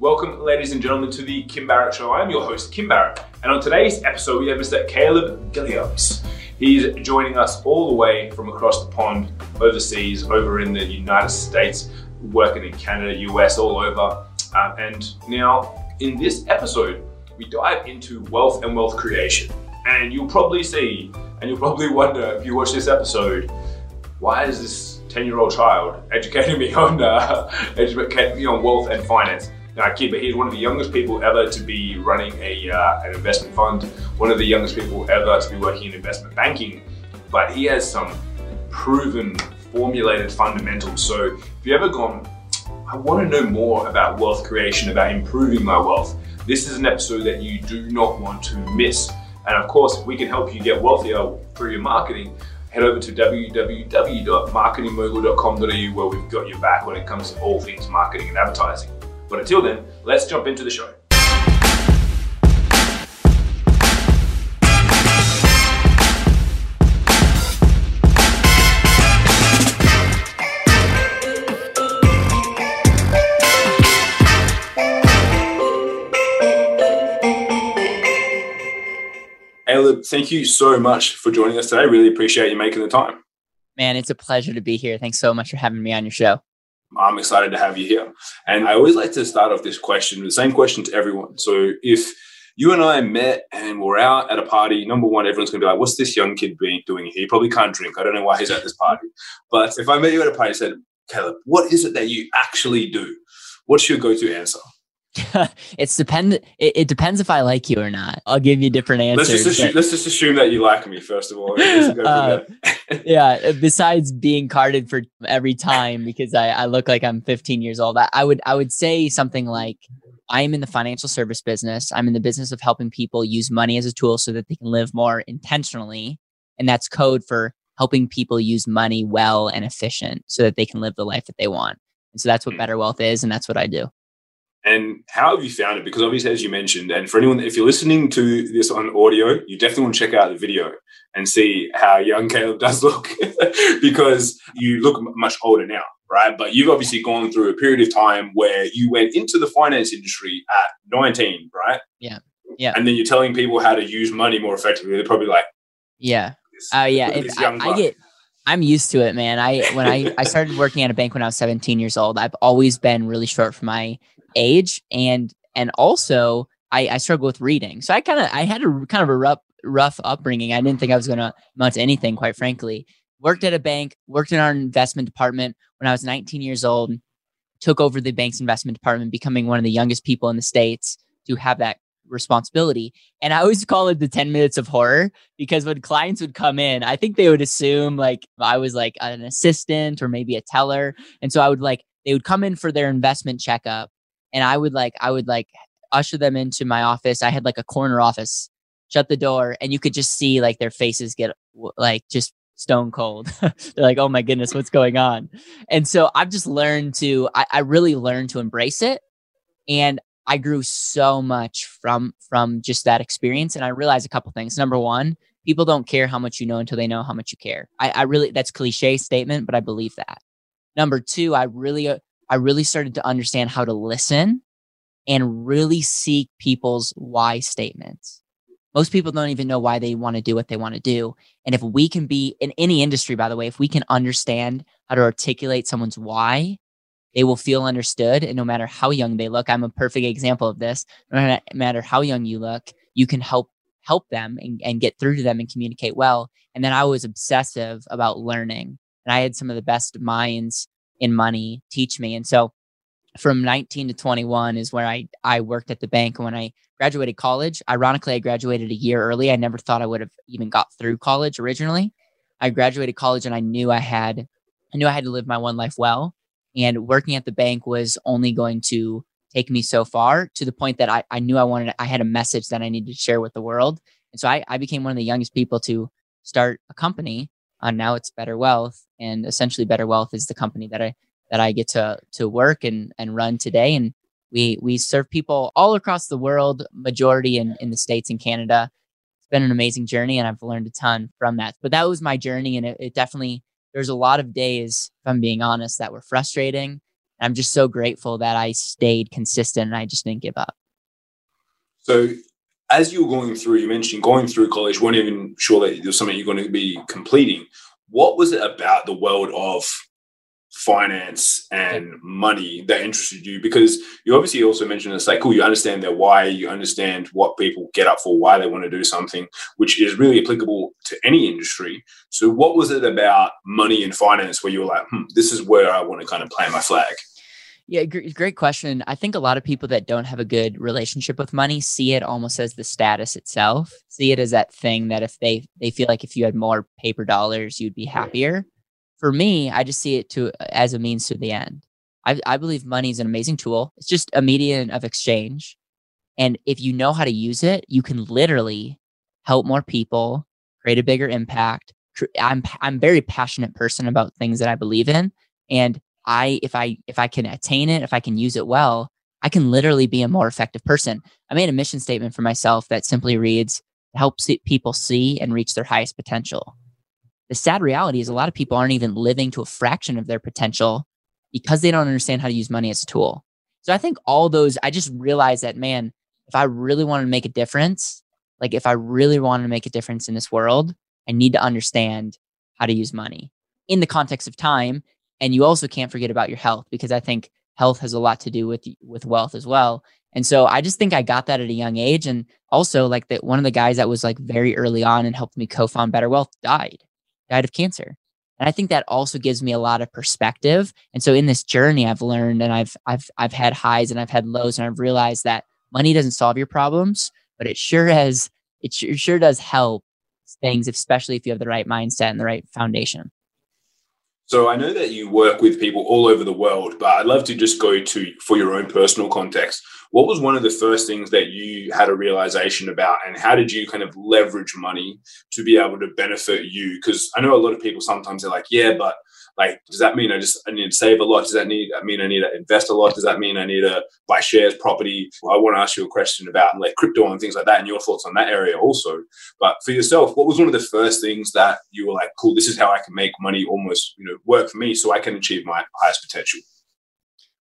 Welcome, ladies and gentlemen, to the Kim Barrett Show. I'm your host, Kim Barrett, and on today's episode, we have Mr. Caleb Guilliams. He's joining us all the way from across the pond, overseas, over in the United States, working in Canada, US, all over. Uh, and now, in this episode, we dive into wealth and wealth creation. And you'll probably see, and you'll probably wonder if you watch this episode, why is this 10 year old child educating me on, uh, educating me on wealth and finance? Now, kid, but he's one of the youngest people ever to be running a, uh, an investment fund, one of the youngest people ever to be working in investment banking. But he has some proven, formulated fundamentals. So if you ever gone, I want to know more about wealth creation, about improving my wealth, this is an episode that you do not want to miss. And of course, if we can help you get wealthier through your marketing, head over to www.marketingmogul.com.au where we've got your back when it comes to all things marketing and advertising. But until then, let's jump into the show. Caleb, thank you so much for joining us today. Really appreciate you making the time. Man, it's a pleasure to be here. Thanks so much for having me on your show. I'm excited to have you here. And I always like to start off this question, the same question to everyone. So if you and I met and we're out at a party, number one, everyone's gonna be like, what's this young kid being doing here? He probably can't drink. I don't know why he's at this party. But if I met you at a party and said, Caleb, what is it that you actually do? What's your go-to answer? it's depend. It, it, depends if I like you or not. I'll give you different answers. Let's just assume, let's just assume that you like me first of all. uh, yeah. Besides being carded for every time because I, I look like I'm 15 years old, I, I would I would say something like I am in the financial service business. I'm in the business of helping people use money as a tool so that they can live more intentionally, and that's code for helping people use money well and efficient so that they can live the life that they want. And so that's what hmm. Better Wealth is, and that's what I do. And how have you found it? Because obviously, as you mentioned, and for anyone, if you're listening to this on audio, you definitely want to check out the video and see how young Caleb does look because you look much older now, right? But you've obviously gone through a period of time where you went into the finance industry at 19, right? Yeah. Yeah. And then you're telling people how to use money more effectively. They're probably like, yeah. Oh, uh, yeah. I, I get, I'm used to it, man. I when I I started working at a bank when I was 17 years old. I've always been really short for my age and and also I, I struggle with reading. So I kind of I had a kind of a rough rough upbringing. I didn't think I was going to amount to anything, quite frankly. Worked at a bank, worked in our investment department when I was 19 years old. Took over the bank's investment department, becoming one of the youngest people in the states to have that responsibility. And I always call it the 10 minutes of horror because when clients would come in, I think they would assume like I was like an assistant or maybe a teller. And so I would like, they would come in for their investment checkup and I would like I would like usher them into my office. I had like a corner office, shut the door, and you could just see like their faces get like just stone cold. They're like, oh my goodness, what's going on? And so I've just learned to I, I really learned to embrace it. And I grew so much from from just that experience. And I realized a couple things. Number one, people don't care how much you know until they know how much you care. I, I really that's cliche statement, but I believe that. Number two, I really uh, I really started to understand how to listen and really seek people's why statements. Most people don't even know why they want to do what they want to do. And if we can be in any industry, by the way, if we can understand how to articulate someone's why, they will feel understood. And no matter how young they look, I'm a perfect example of this. No matter how young you look, you can help help them and, and get through to them and communicate well. And then I was obsessive about learning. And I had some of the best minds in money teach me. And so from 19 to 21 is where I, I worked at the bank. When I graduated college, ironically, I graduated a year early. I never thought I would have even got through college originally. I graduated college and I knew I had, I knew I had to live my one life well. And working at the bank was only going to take me so far to the point that I, I knew I wanted, I had a message that I needed to share with the world. And so I, I became one of the youngest people to start a company uh, now it's Better Wealth, and essentially Better Wealth is the company that I that I get to to work and and run today. And we we serve people all across the world, majority in in the states and Canada. It's been an amazing journey, and I've learned a ton from that. But that was my journey, and it, it definitely there's a lot of days, if I'm being honest, that were frustrating. And I'm just so grateful that I stayed consistent and I just didn't give up. So as you were going through, you mentioned going through college, weren't even sure that there's something you're going to be completing. What was it about the world of finance and money that interested you? Because you obviously also mentioned it's like, cool, you understand their why, you understand what people get up for, why they want to do something, which is really applicable to any industry. So, what was it about money and finance where you were like, hmm, this is where I want to kind of plant my flag? Yeah, great question. I think a lot of people that don't have a good relationship with money see it almost as the status itself. See it as that thing that if they they feel like if you had more paper dollars, you'd be happier. For me, I just see it to as a means to the end. I, I believe money is an amazing tool. It's just a medium of exchange, and if you know how to use it, you can literally help more people, create a bigger impact. I'm I'm very passionate person about things that I believe in, and I if I if I can attain it, if I can use it well, I can literally be a more effective person. I made a mission statement for myself that simply reads help people see and reach their highest potential. The sad reality is a lot of people aren't even living to a fraction of their potential because they don't understand how to use money as a tool. So I think all those I just realized that man, if I really want to make a difference, like if I really want to make a difference in this world, I need to understand how to use money in the context of time and you also can't forget about your health because I think health has a lot to do with with wealth as well. And so I just think I got that at a young age. And also like that one of the guys that was like very early on and helped me co-found Better Wealth died, died of cancer. And I think that also gives me a lot of perspective. And so in this journey I've learned and I've I've I've had highs and I've had lows and I've realized that money doesn't solve your problems, but it sure has it sure, sure does help things, especially if you have the right mindset and the right foundation. So I know that you work with people all over the world, but I'd love to just go to for your own personal context. What was one of the first things that you had a realization about, and how did you kind of leverage money to be able to benefit you? Because I know a lot of people sometimes they're like, "Yeah, but like, does that mean I just I need to save a lot? Does that need I mean I need to invest a lot? Does that mean I need to buy shares, property? Well, I want to ask you a question about like crypto and things like that, and your thoughts on that area also. But for yourself, what was one of the first things that you were like, cool, this is how I can make money almost you know work for me, so I can achieve my highest potential.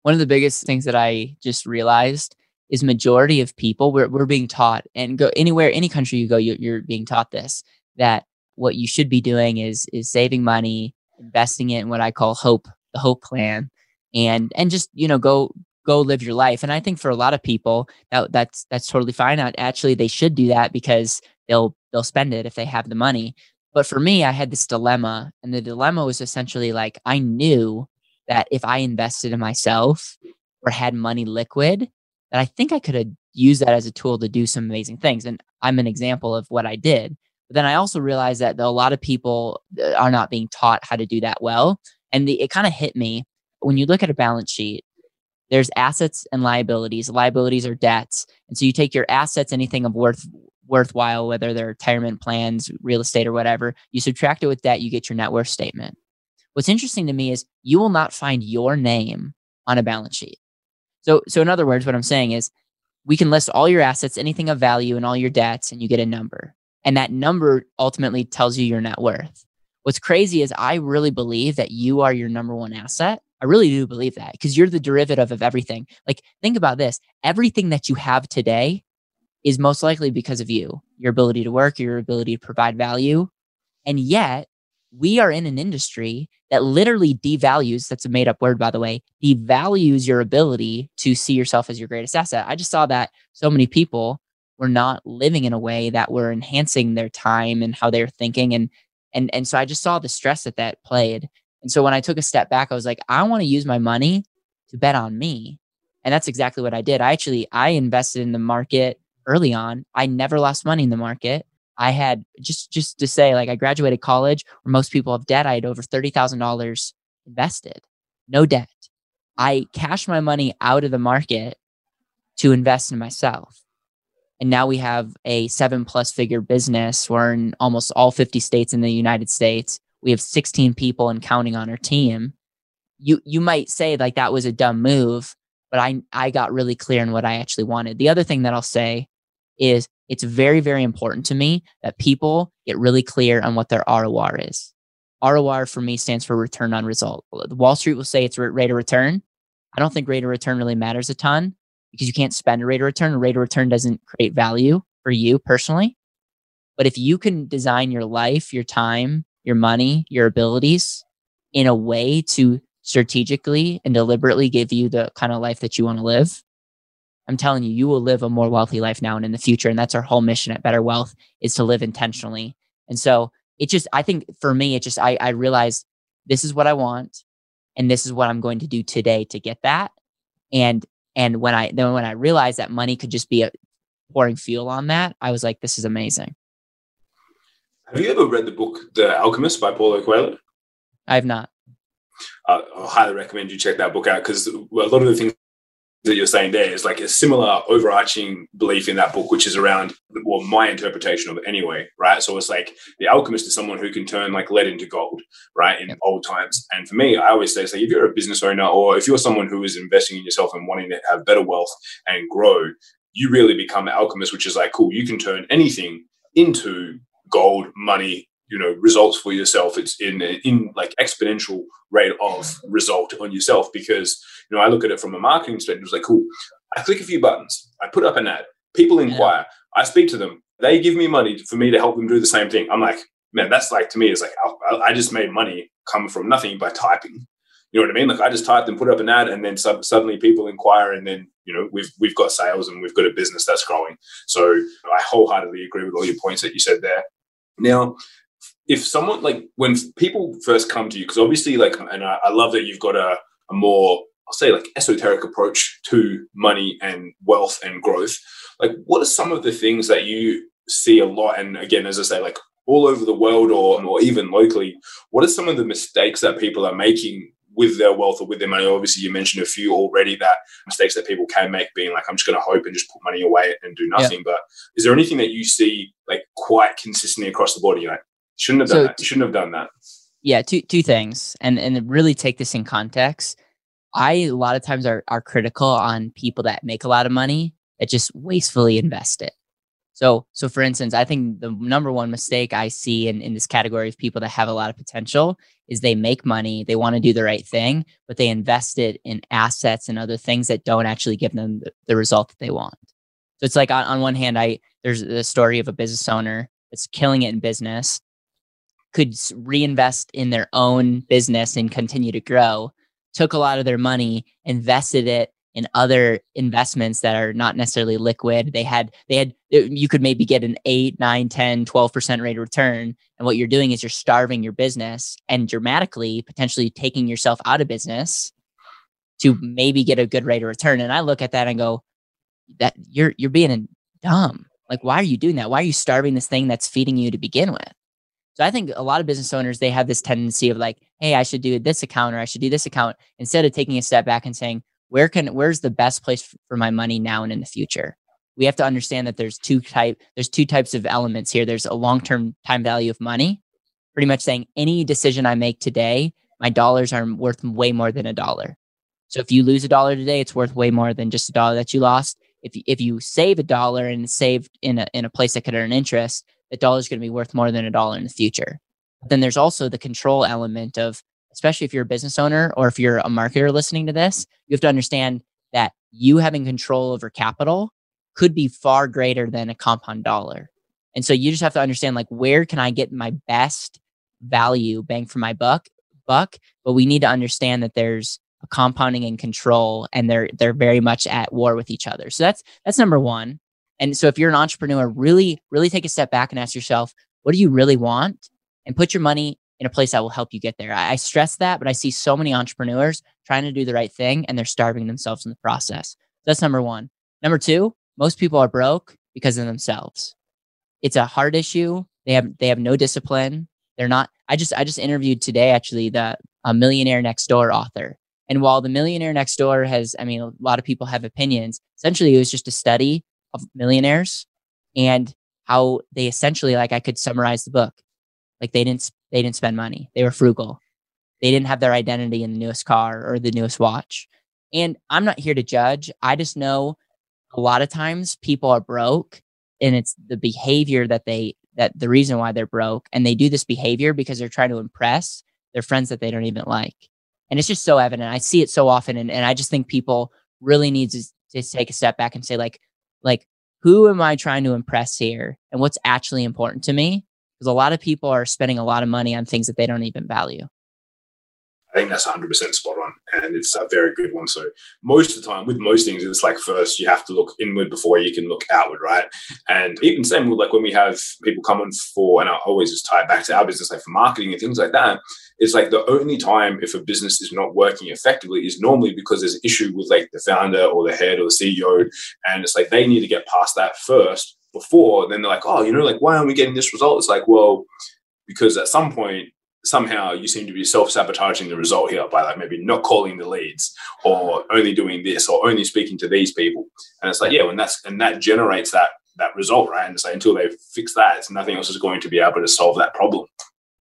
One of the biggest things that I just realized is majority of people we're, we're being taught and go anywhere any country you go you, you're being taught this that what you should be doing is is saving money investing it in what I call hope, the hope plan, and and just you know go go live your life. And I think for a lot of people that that's that's totally fine. Actually, they should do that because they'll they'll spend it if they have the money. But for me, I had this dilemma, and the dilemma was essentially like I knew that if I invested in myself or had money liquid, that I think I could have used that as a tool to do some amazing things. And I'm an example of what I did. But then I also realized that a lot of people uh, are not being taught how to do that well. And the, it kind of hit me when you look at a balance sheet, there's assets and liabilities. Liabilities are debts. And so you take your assets, anything of worth worthwhile, whether they're retirement plans, real estate, or whatever, you subtract it with debt, you get your net worth statement. What's interesting to me is you will not find your name on a balance sheet. So, so in other words, what I'm saying is we can list all your assets, anything of value, and all your debts, and you get a number. And that number ultimately tells you your net worth. What's crazy is I really believe that you are your number one asset. I really do believe that because you're the derivative of everything. Like, think about this everything that you have today is most likely because of you, your ability to work, your ability to provide value. And yet, we are in an industry that literally devalues that's a made up word by the way devalues your ability to see yourself as your greatest asset i just saw that so many people were not living in a way that we're enhancing their time and how they're thinking and and and so i just saw the stress that that played. And so when i took a step back i was like i want to use my money to bet on me. And that's exactly what i did. I actually i invested in the market early on. I never lost money in the market. I had just just to say like i graduated college where most people have debt i had over $30000 invested no debt. I cashed my money out of the market to invest in myself and now we have a seven plus figure business. We're in almost all 50 states in the United States. We have 16 people and counting on our team. You you might say like that was a dumb move, but I I got really clear on what I actually wanted. The other thing that I'll say is it's very very important to me that people get really clear on what their ROR is. ROR for me stands for return on result. Wall Street will say it's rate of return. I don't think rate of return really matters a ton because you can't spend a rate of return. A rate of return doesn't create value for you personally. But if you can design your life, your time, your money, your abilities in a way to strategically and deliberately give you the kind of life that you want to live, I'm telling you, you will live a more wealthy life now and in the future. And that's our whole mission at Better Wealth is to live intentionally. And so it just, I think for me, it just, I, I realized this is what I want and this is what I'm going to do today to get that. And, and when I, then when I realized that money could just be a, pouring fuel on that, I was like, this is amazing. Have you ever read the book The Alchemist by Paulo Coelho? I have not. Uh, I highly recommend you check that book out because a lot of the things that you're saying there is like a similar overarching belief in that book, which is around, well, my interpretation of it anyway, right? So it's like the alchemist is someone who can turn like lead into gold, right? In yep. old times. And for me, I always say, like, if you're a business owner or if you're someone who is investing in yourself and wanting to have better wealth and grow, you really become an alchemist, which is like, cool, you can turn anything into gold, money, you know results for yourself it's in in like exponential rate of result on yourself because know i look at it from a marketing perspective it's like cool i click a few buttons i put up an ad people inquire yeah. i speak to them they give me money for me to help them do the same thing i'm like man that's like to me it's like i, I just made money come from nothing by typing you know what I mean? Like I just typed and put up an ad, and then suddenly people inquire, and then you know we've we've got sales and we've got a business that's growing. So I wholeheartedly agree with all your points that you said there. Now, if someone like when people first come to you, because obviously, like, and I, I love that you've got a, a more, I'll say, like, esoteric approach to money and wealth and growth. Like, what are some of the things that you see a lot? And again, as I say, like, all over the world or, or even locally, what are some of the mistakes that people are making with their wealth or with their money? Obviously, you mentioned a few already that mistakes that people can make, being like, I'm just going to hope and just put money away and do nothing. Yeah. But is there anything that you see like quite consistently across the board? You're like, Shouldn't have done so, that. Shouldn't have done that. Yeah, two two things, and and really take this in context. I a lot of times are are critical on people that make a lot of money that just wastefully invest it. So so for instance, I think the number one mistake I see in, in this category of people that have a lot of potential is they make money, they want to do the right thing, but they invest it in assets and other things that don't actually give them the, the result that they want. So it's like on, on one hand, I there's the story of a business owner that's killing it in business could reinvest in their own business and continue to grow, took a lot of their money, invested it in other investments that are not necessarily liquid. They had, they had, uh, you could maybe get an 8, 9, 10, 12% rate of return. And what you're doing is you're starving your business and dramatically potentially taking yourself out of business to maybe get a good rate of return. And I look at that and go, that you're, you're being dumb. Like, why are you doing that? Why are you starving this thing that's feeding you to begin with? So I think a lot of business owners they have this tendency of like, hey, I should do this account or I should do this account instead of taking a step back and saying, where can where's the best place for my money now and in the future? We have to understand that there's two type there's two types of elements here. There's a long-term time value of money, pretty much saying any decision I make today, my dollars are worth way more than a dollar. So if you lose a dollar today, it's worth way more than just a dollar that you lost. If if you save a dollar and saved in a in a place that could earn interest, the dollar is going to be worth more than a dollar in the future. Then there's also the control element of, especially if you're a business owner or if you're a marketer listening to this, you have to understand that you having control over capital could be far greater than a compound dollar. And so you just have to understand like where can I get my best value bang for my buck buck, but we need to understand that there's a compounding and control and they're they're very much at war with each other. So that's that's number 1. And so if you're an entrepreneur, really, really take a step back and ask yourself, what do you really want? And put your money in a place that will help you get there. I, stress that, but I see so many entrepreneurs trying to do the right thing and they're starving themselves in the process. That's number one. Number two, most people are broke because of themselves. It's a hard issue. They have they have no discipline. They're not. I just I just interviewed today actually the a millionaire next door author. And while the millionaire next door has, I mean, a lot of people have opinions. Essentially, it was just a study of millionaires and how they essentially like I could summarize the book. Like they didn't they didn't spend money. They were frugal. They didn't have their identity in the newest car or the newest watch. And I'm not here to judge. I just know a lot of times people are broke and it's the behavior that they that the reason why they're broke and they do this behavior because they're trying to impress their friends that they don't even like. And it's just so evident. I see it so often. And, and I just think people really need to, to take a step back and say, like, like, who am I trying to impress here? And what's actually important to me? Because a lot of people are spending a lot of money on things that they don't even value. I think that's 100% spot on. And it's a very good one. So, most of the time, with most things, it's like first you have to look inward before you can look outward, right? And even same with like when we have people come on for, and I always just tie it back to our business, like for marketing and things like that, it's like the only time if a business is not working effectively is normally because there's an issue with like the founder or the head or the CEO. And it's like they need to get past that first before then they're like, oh, you know, like, why aren't we getting this result? It's like, well, because at some point somehow you seem to be self-sabotaging the result here by like maybe not calling the leads or only doing this or only speaking to these people. And it's like yeah when that's and that generates that that result right? And so until they fix that nothing else is going to be able to solve that problem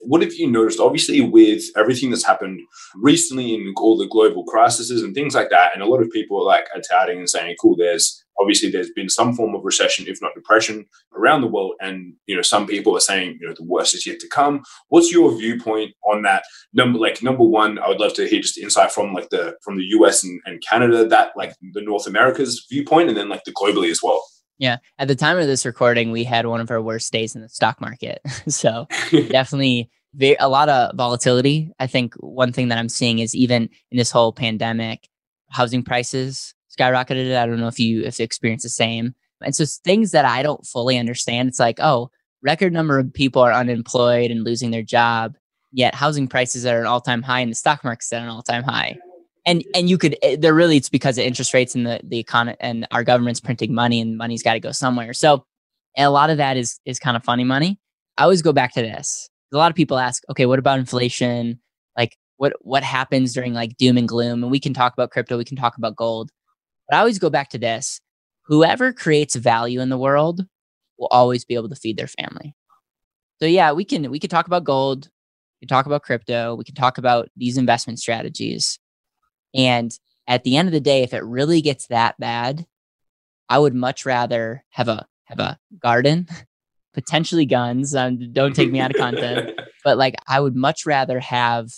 what have you noticed obviously with everything that's happened recently in all the global crises and things like that and a lot of people are like are touting and saying cool there's obviously there's been some form of recession, if not depression, around the world. And you know, some people are saying, you know, the worst is yet to come. What's your viewpoint on that? Number like number one, I would love to hear just insight from like the from the US and, and Canada, that like the North America's viewpoint, and then like the globally as well. Yeah. At the time of this recording, we had one of our worst days in the stock market. so definitely very, a lot of volatility. I think one thing that I'm seeing is even in this whole pandemic, housing prices skyrocketed. I don't know if you if you experience the same. And so things that I don't fully understand. It's like, oh, record number of people are unemployed and losing their job, yet housing prices are an all time high and the stock market's at an all time high. And and you could eh, there really it's because of interest rates and the the economy and our government's printing money and money's got to go somewhere. So a lot of that is is kind of funny money. I always go back to this. A lot of people ask, okay, what about inflation? Like what what happens during like doom and gloom? And we can talk about crypto, we can talk about gold. But I always go back to this whoever creates value in the world will always be able to feed their family. So yeah, we can we can talk about gold, we can talk about crypto, we can talk about these investment strategies. And at the end of the day, if it really gets that bad, I would much rather have a have a garden, potentially guns. Um, don't take me out of content, but like I would much rather have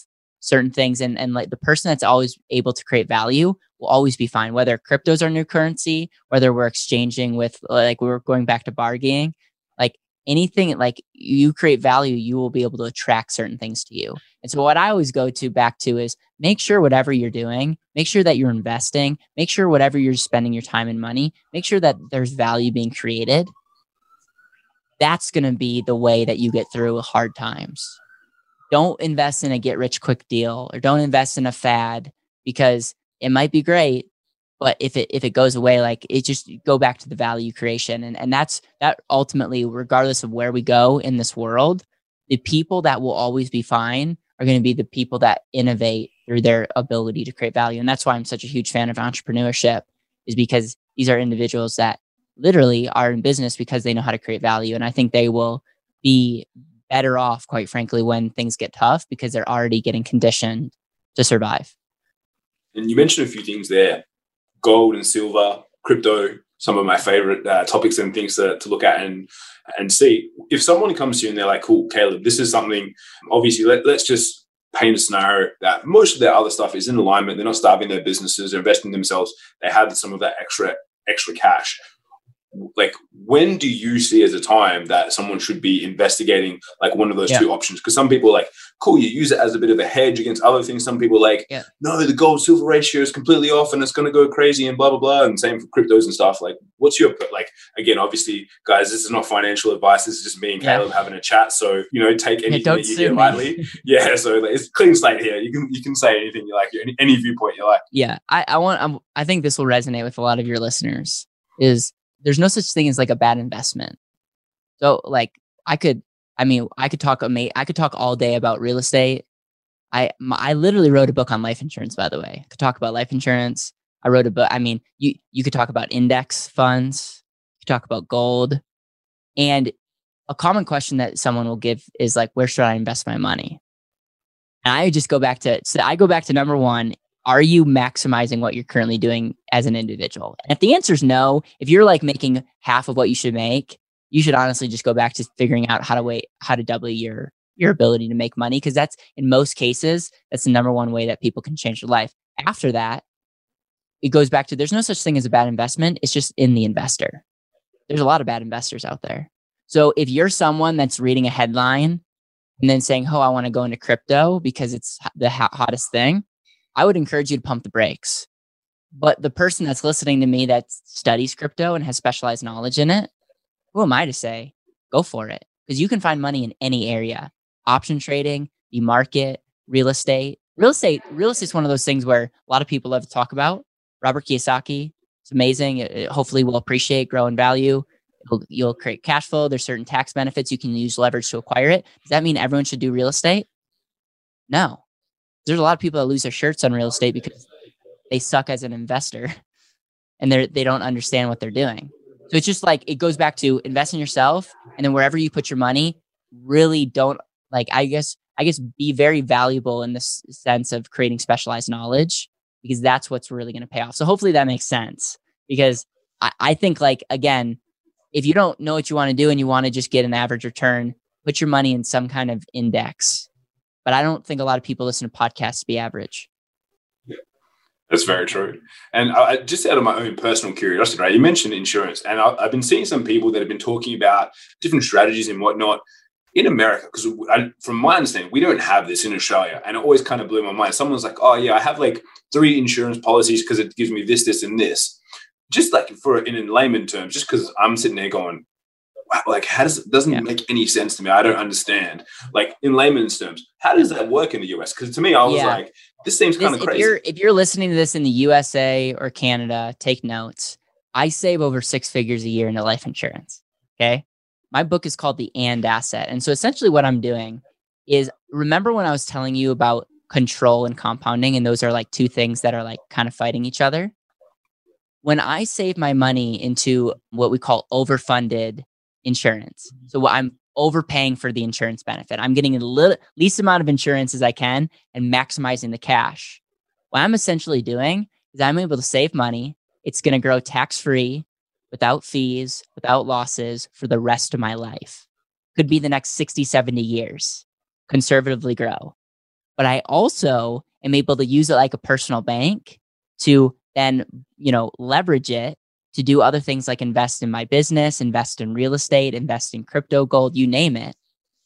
certain things and and like the person that's always able to create value will always be fine whether crypto's our new currency whether we're exchanging with like we are going back to bargaining like anything like you create value you will be able to attract certain things to you and so what i always go to back to is make sure whatever you're doing make sure that you're investing make sure whatever you're spending your time and money make sure that there's value being created. That's going to be the way that you get through hard times. Don't invest in a get rich quick deal or don't invest in a fad because it might be great but if it if it goes away like it just go back to the value creation. And and that's that ultimately regardless of where we go in this world the people that will always be fine are going to be the people that innovate through their ability to create value. And that's why i'm such a huge fan of entrepreneurship is because these are individuals that literally are in business because they know how to create value. And i think they will be better off, quite frankly, when things get tough because they're already getting conditioned to survive. And you mentioned a few things there. Gold and silver, crypto, some of my favorite uh, topics and things to, to look at. And and see. If someone comes to you and they're like, cool, Caleb, this is something, obviously, let, let's just paint a scenario that most of their other stuff is in alignment. They're not starving their businesses, they're investing themselves. They have some of that extra extra cash like when do you see as a time that someone should be investigating like one of those yeah. two options? Because some people are like cool you use it as a bit of a hedge against other things. Some people are like yeah. no the gold silver ratio is completely off and it's going to go crazy and blah blah blah. And same for cryptos and stuff. Like what's your like again obviously guys this is not financial advice. This is just me and caleb yeah. having a chat. So you know take anything yeah, that you hear lightly. Yeah so like, it's clean slate here. You can you can say anything you like any, any viewpoint you like. Yeah i i want I'm, i think this will resonate with a lot of your listeners is there's no such thing as like a bad investment. So like I could, I mean, I could talk I could talk all day about real estate. I my, I literally wrote a book on life insurance, by the way. I could talk about life insurance. I wrote a book. I mean, you you could talk about index funds. You could talk about gold, and a common question that someone will give is like, where should I invest my money? And I just go back to so I go back to number one are you maximizing what you're currently doing as an individual? And if the answer is no, if you're like making half of what you should make, you should honestly just go back to figuring out how to wait, how to double your your ability to make money because that's in most cases that's the number one way that people can change their life. After that it goes back to there's no such thing as a bad investment it's just in the investor. There's a lot of bad investors out there. So if you're someone that's reading a headline and then saying oh i want to go into crypto because it's the hottest thing i would encourage you to pump the brakes but the person that's listening to me that studies crypto and has specialized knowledge in it who am i to say go for it because you can find money in any area option trading, the market, real estate. Real estate, real estate is one of those things where a lot of people love to talk about. Robert Kiyosaki, it's amazing. It, it hopefully will appreciate, grow in value. It'll, you'll create cash flow. There's certain tax benefits. You can use leverage to acquire it. Does that mean everyone should do real estate? No. There's a lot of people that lose their shirts on real estate because they suck as an investor and they they don't understand what they're doing. So it's just like it goes back to invest in yourself and then wherever you put your money, really don't like I guess I guess be very valuable in this sense of creating specialized knowledge because that's what's really going to pay off. So hopefully that makes sense because I, I think like again, if you don't know what you want to do and you want to just get an average return, put your money in some kind of index. But I don't think a lot of people listen to podcasts to be average. That's very true. And I, just out of my own personal curiosity, right? You mentioned insurance, and I, have been seeing some people that have been talking about different strategies and whatnot in America, because from my understanding, we don't have this in Australia, and it always kind of blew my mind. Someone's like, "Oh yeah, I have like three insurance policies because it gives me this, this, and this." Just like for in, layman terms, just because I'm sitting there going, like how does it doesn't yeah. make any sense to me. I don't understand. Like in layman's terms, how does that work in the US? Because to me, I was yeah. like, this seems kind of crazy. If you're if you're listening to this in the USA or Canada, take notes. I save over six figures a year into life insurance. Okay my book is called The And Asset. And so essentially what I'm doing is remember when I was telling you about control and compounding, and those are like two things that are like kind of fighting each other. When I save my money into what we call overfunded insurance, mm-hmm. so I'm overpaying for the insurance benefit, I'm getting the little, least amount of insurance as I can and maximizing the cash. What I'm essentially doing is I'm able to save money. It's going to grow tax free without fees, without losses for the rest of my life. Could be the next 60, 70 years, conservatively grow. But I also am able to use it like a personal bank to then, you know, leverage it to do other things like invest in my business, invest in real estate, invest in crypto, gold, you name it.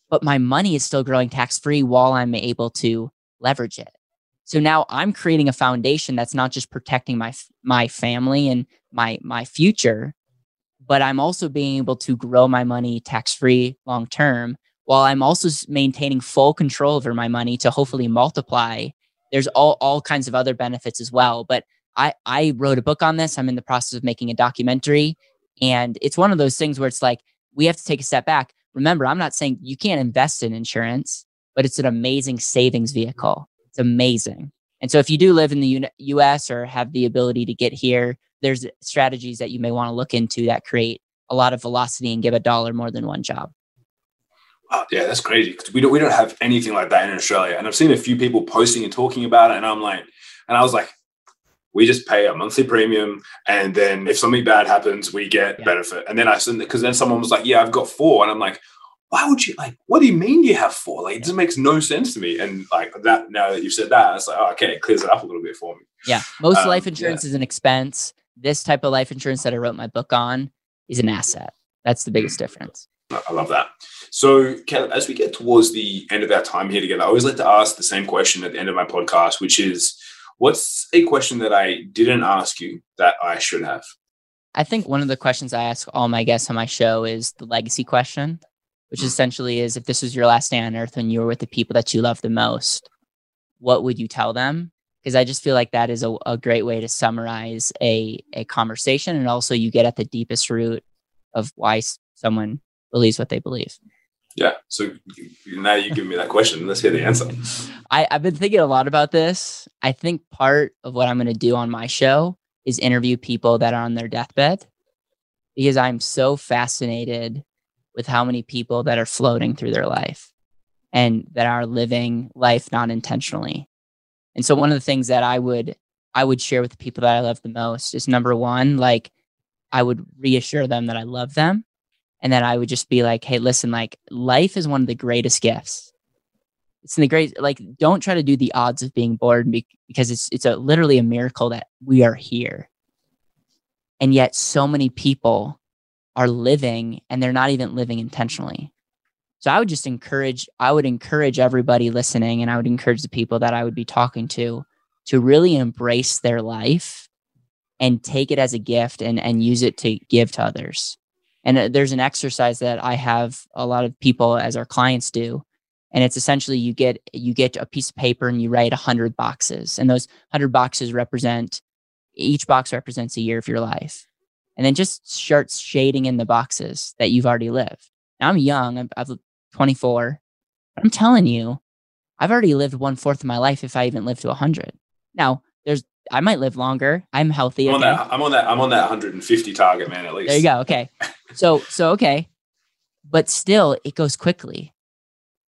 But my money is still growing tax free while I'm able to leverage it. So now I'm creating a foundation that's not just protecting my my family and my my future, but I'm also being able to grow my money tax free long term while I'm also maintaining full control over my money to hopefully multiply. There's all, all kinds of other benefits as well. But I, I wrote a book on this. I'm in the process of making a documentary. And it's one of those things where it's like, we have to take a step back. Remember, I'm not saying you can't invest in insurance, but it's an amazing savings vehicle. It's amazing. And so if you do live in the US or have the ability to get here, there's strategies that you may want to look into that create a lot of velocity and give a dollar more than one job. Oh, yeah, that's crazy we don't we don't have anything like that in Australia. And I've seen a few people posting and talking about it, and I'm like, and I was like, we just pay a monthly premium, and then if something bad happens, we get yeah. benefit. And then I said because then someone was like, yeah, I've got four, and I'm like, why would you like? What do you mean you have four? Like, it just makes no sense to me. And like that, now that you've said that, it's like, oh, okay, it clears it up a little bit for me. Yeah, most um, life insurance yeah. is an expense this type of life insurance that I wrote my book on is an asset. That's the biggest difference. I love that. So, Caleb, as we get towards the end of our time here together, I always like to ask the same question at the end of my podcast, which is what's a question that I didn't ask you that I should have? I think one of the questions I ask all my guests on my show is the legacy question, which mm-hmm. essentially is if this was your last day on earth and you were with the people that you love the most, what would you tell them? because I just feel like that is a, a great way to summarize a, a conversation. And also, you get at the deepest root of why someone believes what they believe. Yeah. So now you give me that question. Let's hear the answer. I, I've been thinking a lot about this. I think part of what I'm going to do on my show is interview people that are on their deathbed because I'm so fascinated with how many people that are floating through their life and that are living life not intentionally and so one of the things that I would I would share with the people that I love the most is number one, like I would reassure them that I love them. And then I would just be like, hey, listen, like life is one of the greatest gifts. It's in the great like don't try to do the odds of being bored because it's it's a literally a miracle that we are here. And yet so many people are living and they're not even living intentionally. So i would just encourage i would encourage everybody listening and i would encourage the people that i would be talking to to really embrace their life and take it as a gift and and use it to give to others and uh, there's an exercise that i have a lot of people as our clients do. And it's essentially you get you get a piece of paper and you write 100 boxes. And those 100 boxes represent each box represents a year of your life. And then just start shading in the boxes that you've already lived. Now i'm young. I'm, I'm 24 i'm telling you i've already lived one fourth of my life if i even live to 100 now i might live longer i'm healthy I'm on, that, I'm on that i'm on that 150 target man at least there you go okay so so okay but still it goes quickly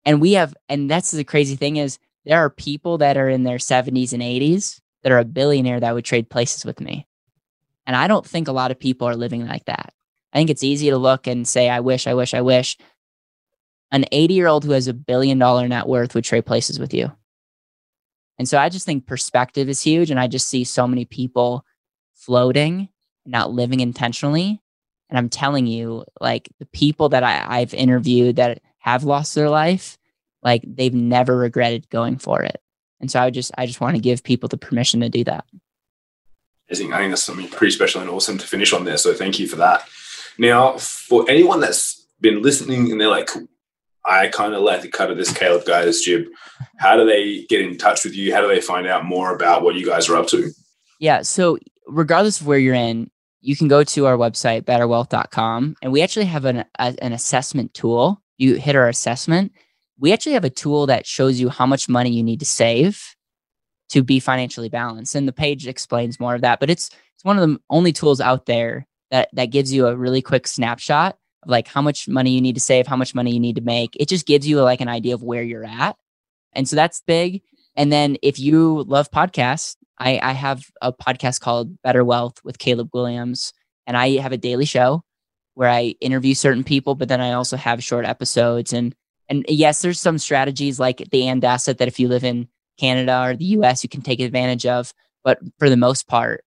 and we have, and that's the crazy thing is there are people that are in their 70s and 80s that are a billionaire that would trade places with me. And I don't think a lot of people are living like that. I think it's easy to look and say, I wish, I wish, I wish. An 80 year old who has a billion dollar net worth would trade places with you. And so I just think perspective is huge. And I just see so many people floating, not living intentionally. And I'm telling you, like the people that I, I've interviewed that have lost their life, like they've never regretted going for it. And so I just I just want to give people the permission to do that. I think that's something pretty special and awesome to finish on there. So thank you for that. Now, for anyone that's been listening and they're like, I kind of like the cut of this Caleb guy's jib. How do they get in touch with you? How do they find out more about what you guys are up to? Yeah. So regardless of where you're in, you can go to our website, betterwealth.com, and we actually have an, a, an assessment tool you hit our assessment, we actually have a tool that shows you how much money you need to save to be financially balanced. And the page explains more of that, but it's it's one of the only tools out there that that gives you a really quick snapshot like how much money you need to save, how much money you need to make. It just gives you like an idea of where you're at. And so that's big. And then if you love podcasts, I, I have a podcast called Better Wealth with Caleb Guilliams, and I have a daily show where I interview certain people, but then I also have short episodes. And and yes, there's some strategies like the and asset that if you live in Canada or the US, you can take advantage of. But for the most part,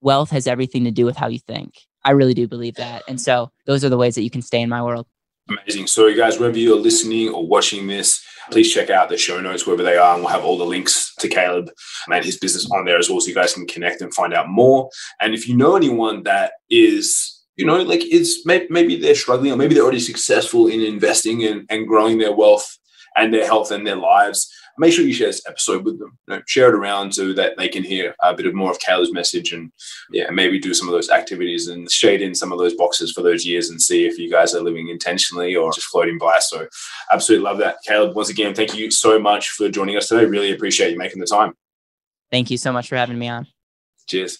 wealth has everything to do with how you think. I really do believe that. And so those are the ways that you can stay in my world. Amazing. So, guys, whether you're listening or watching this, please check out the show notes wherever they are, and we'll have all the links to Caleb and his business on there as well, so you guys can connect and find out more. And if you know anyone that is you know, like it's maybe they're struggling or maybe they're already successful in investing and, and growing their wealth and their health and their lives. Make sure you share this episode with them. You know, share it around so that they can hear a bit of more of Caleb's message and yeah, maybe do some of those activities and shade in some of those boxes for those years and see if you guys are living intentionally or just floating by. So absolutely love that. Caleb, once again, thank you so much for joining us today. Really appreciate you making the time. Thank you so much for having me on. Cheers.